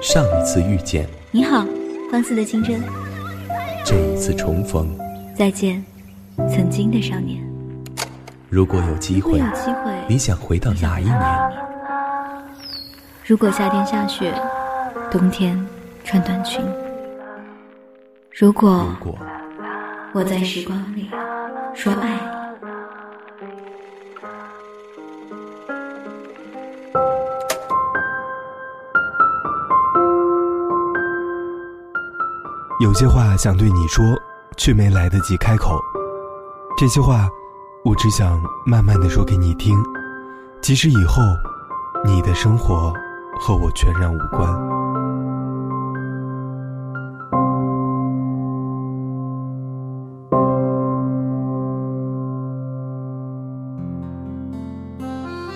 上一次遇见，你好，放肆的青春。这一次重逢，再见，曾经的少年。如果有机会，有机会，你想回到哪一年？如果夏天下雪，冬天穿短裙。如果，如果我在时光里说爱有些话想对你说，却没来得及开口。这些话，我只想慢慢的说给你听。即使以后，你的生活和我全然无关。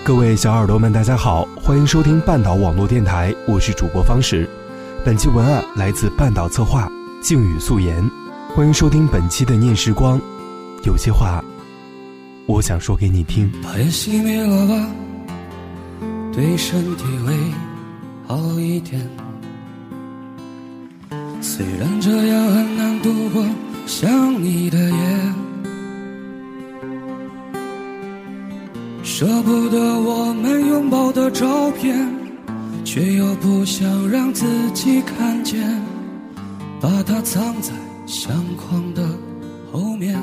各位小耳朵们，大家好，欢迎收听半岛网络电台，我是主播方石。本期文案来自半岛策划。静语素颜，欢迎收听本期的念时光。有些话，我想说给你听。把烟熄灭了吧，对身体会好一点。虽然这样很难度过想你的夜，舍不得我们拥抱的照片，却又不想让自己看见。把它藏在相框的后面。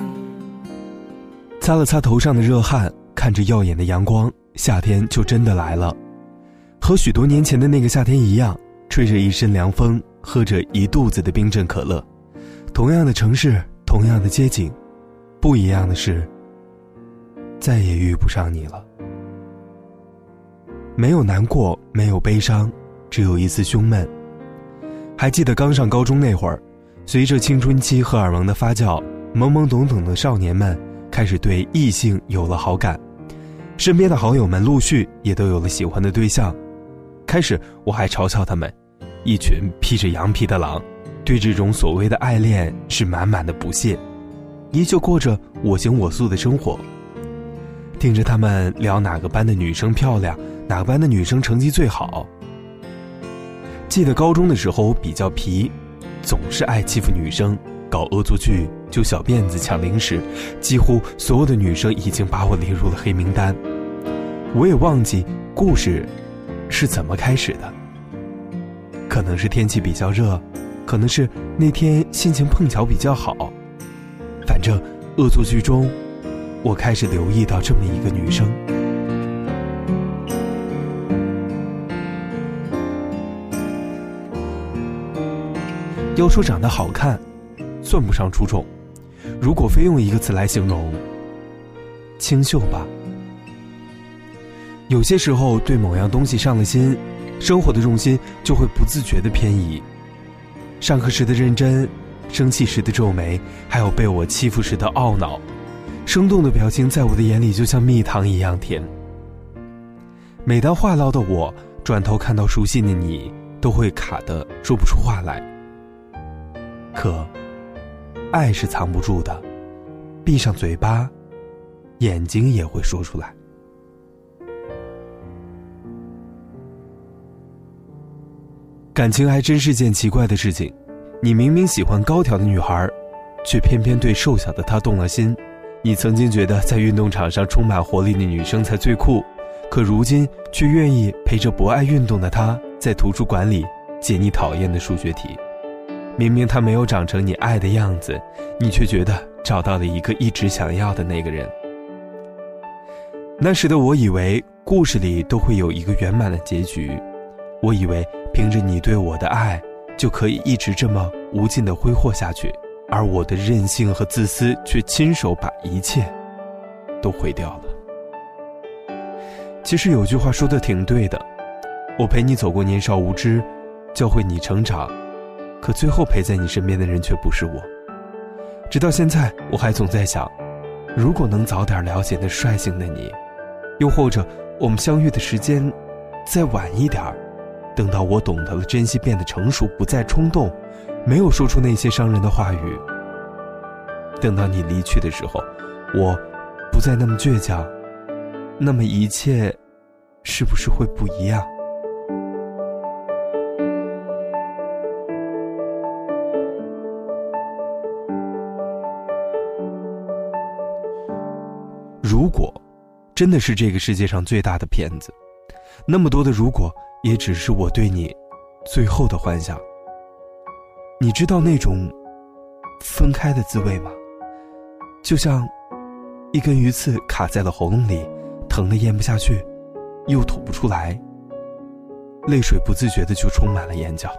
擦了擦头上的热汗，看着耀眼的阳光，夏天就真的来了。和许多年前的那个夏天一样，吹着一身凉风，喝着一肚子的冰镇可乐。同样的城市，同样的街景，不一样的是，再也遇不上你了。没有难过，没有悲伤，只有一丝胸闷。还记得刚上高中那会儿，随着青春期荷尔蒙的发酵，懵懵懂懂的少年们开始对异性有了好感，身边的好友们陆续也都有了喜欢的对象。开始我还嘲笑他们，一群披着羊皮的狼，对这种所谓的爱恋是满满的不屑，依旧过着我行我素的生活。听着他们聊哪个班的女生漂亮，哪个班的女生成绩最好。记得高中的时候比较皮，总是爱欺负女生，搞恶作剧，揪小辫子抢零食，几乎所有的女生已经把我列入了黑名单。我也忘记故事是怎么开始的，可能是天气比较热，可能是那天心情碰巧比较好，反正恶作剧中，我开始留意到这么一个女生。要说长得好看，算不上出众。如果非用一个词来形容，清秀吧。有些时候对某样东西上了心，生活的重心就会不自觉的偏移。上课时的认真，生气时的皱眉，还有被我欺负时的懊恼，生动的表情在我的眼里就像蜜糖一样甜。每当话唠的我转头看到熟悉的你，都会卡的说不出话来。可，爱是藏不住的，闭上嘴巴，眼睛也会说出来。感情还真是件奇怪的事情，你明明喜欢高挑的女孩，却偏偏对瘦小的她动了心。你曾经觉得在运动场上充满活力的女生才最酷，可如今却愿意陪着不爱运动的她，在图书馆里解你讨厌的数学题。明明他没有长成你爱的样子，你却觉得找到了一个一直想要的那个人。那时的我以为故事里都会有一个圆满的结局，我以为凭着你对我的爱，就可以一直这么无尽的挥霍下去，而我的任性和自私却亲手把一切都毁掉了。其实有句话说的挺对的，我陪你走过年少无知，教会你成长。可最后陪在你身边的人却不是我。直到现在，我还总在想，如果能早点了解那率性的你，又或者我们相遇的时间再晚一点等到我懂得了珍惜，变得成熟，不再冲动，没有说出那些伤人的话语。等到你离去的时候，我不再那么倔强，那么一切是不是会不一样？真的是这个世界上最大的骗子。那么多的如果，也只是我对你最后的幻想。你知道那种分开的滋味吗？就像一根鱼刺卡在了喉咙里，疼得咽不下去，又吐不出来，泪水不自觉的就充满了眼角。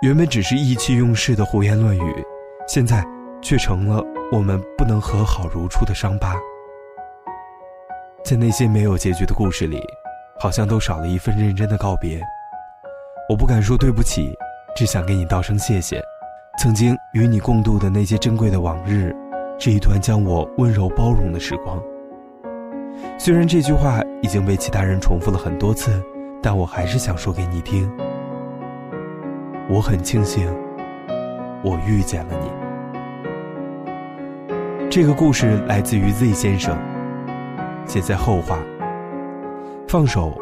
原本只是意气用事的胡言乱语，现在却成了我们不能和好如初的伤疤。在那些没有结局的故事里，好像都少了一份认真的告别。我不敢说对不起，只想给你道声谢谢。曾经与你共度的那些珍贵的往日，是一段将我温柔包容的时光。虽然这句话已经被其他人重复了很多次，但我还是想说给你听。我很庆幸，我遇见了你。这个故事来自于 Z 先生，写在后话。放手，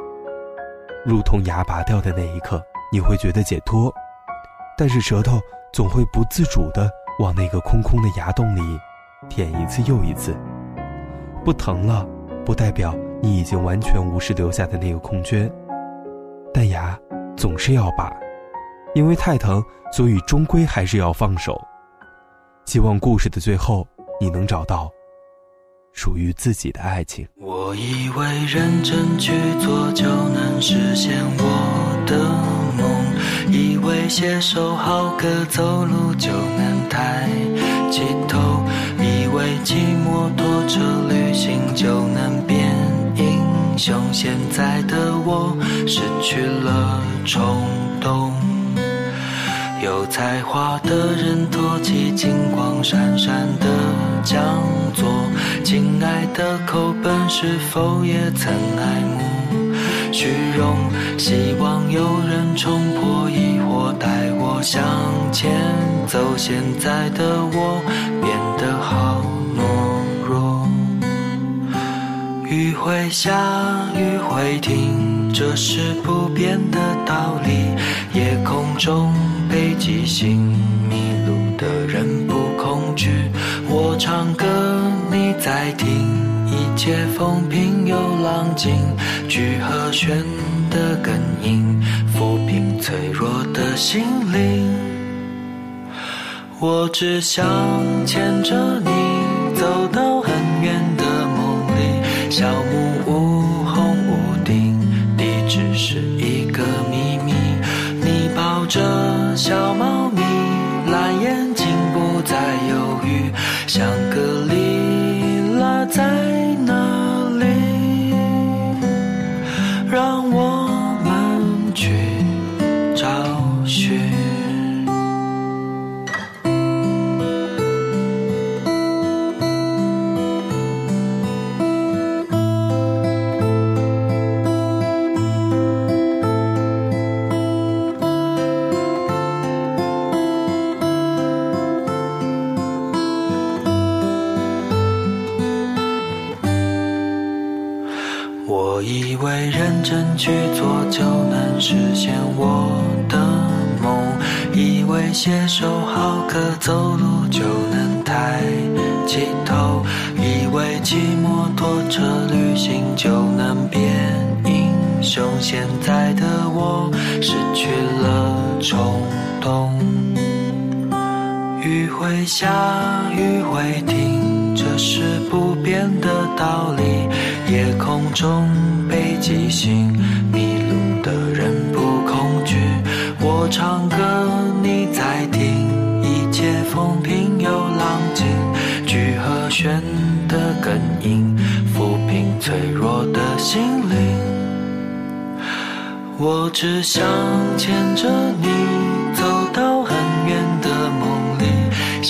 如同牙拔掉的那一刻，你会觉得解脱，但是舌头总会不自主的往那个空空的牙洞里舔一次又一次。不疼了，不代表你已经完全无视留下的那个空缺，但牙总是要拔。因为太疼，所以终归还是要放手。希望故事的最后，你能找到属于自己的爱情。我以为认真去做就能实现我的梦，以为写首好歌走路就能抬起头，以为骑摩托车旅行就能变英雄。现在的我失去了冲动。有才华的人托起金光闪闪的讲座，亲爱的口本是否也曾爱慕虚荣？希望有人冲破疑惑，带我向前走。现在的我变得好懦弱，雨会下，雨会停，这是不变的道理。夜空中。北极星，迷路的人且风平又浪静。聚和弦的根音，抚平脆弱的心灵。我只想牵着你，走到很远的梦里。接受好歌走路就能抬起头，以为骑摩托车旅行就能变英雄。现在的我失去了冲动，雨会下，雨会停，这是不变的道理。夜空中。北极星，迷路的人不恐惧。我唱歌，再听，一切风平又浪静。聚和弦的根音，抚平脆弱的心灵。我只想牵着你，走到很远的梦里。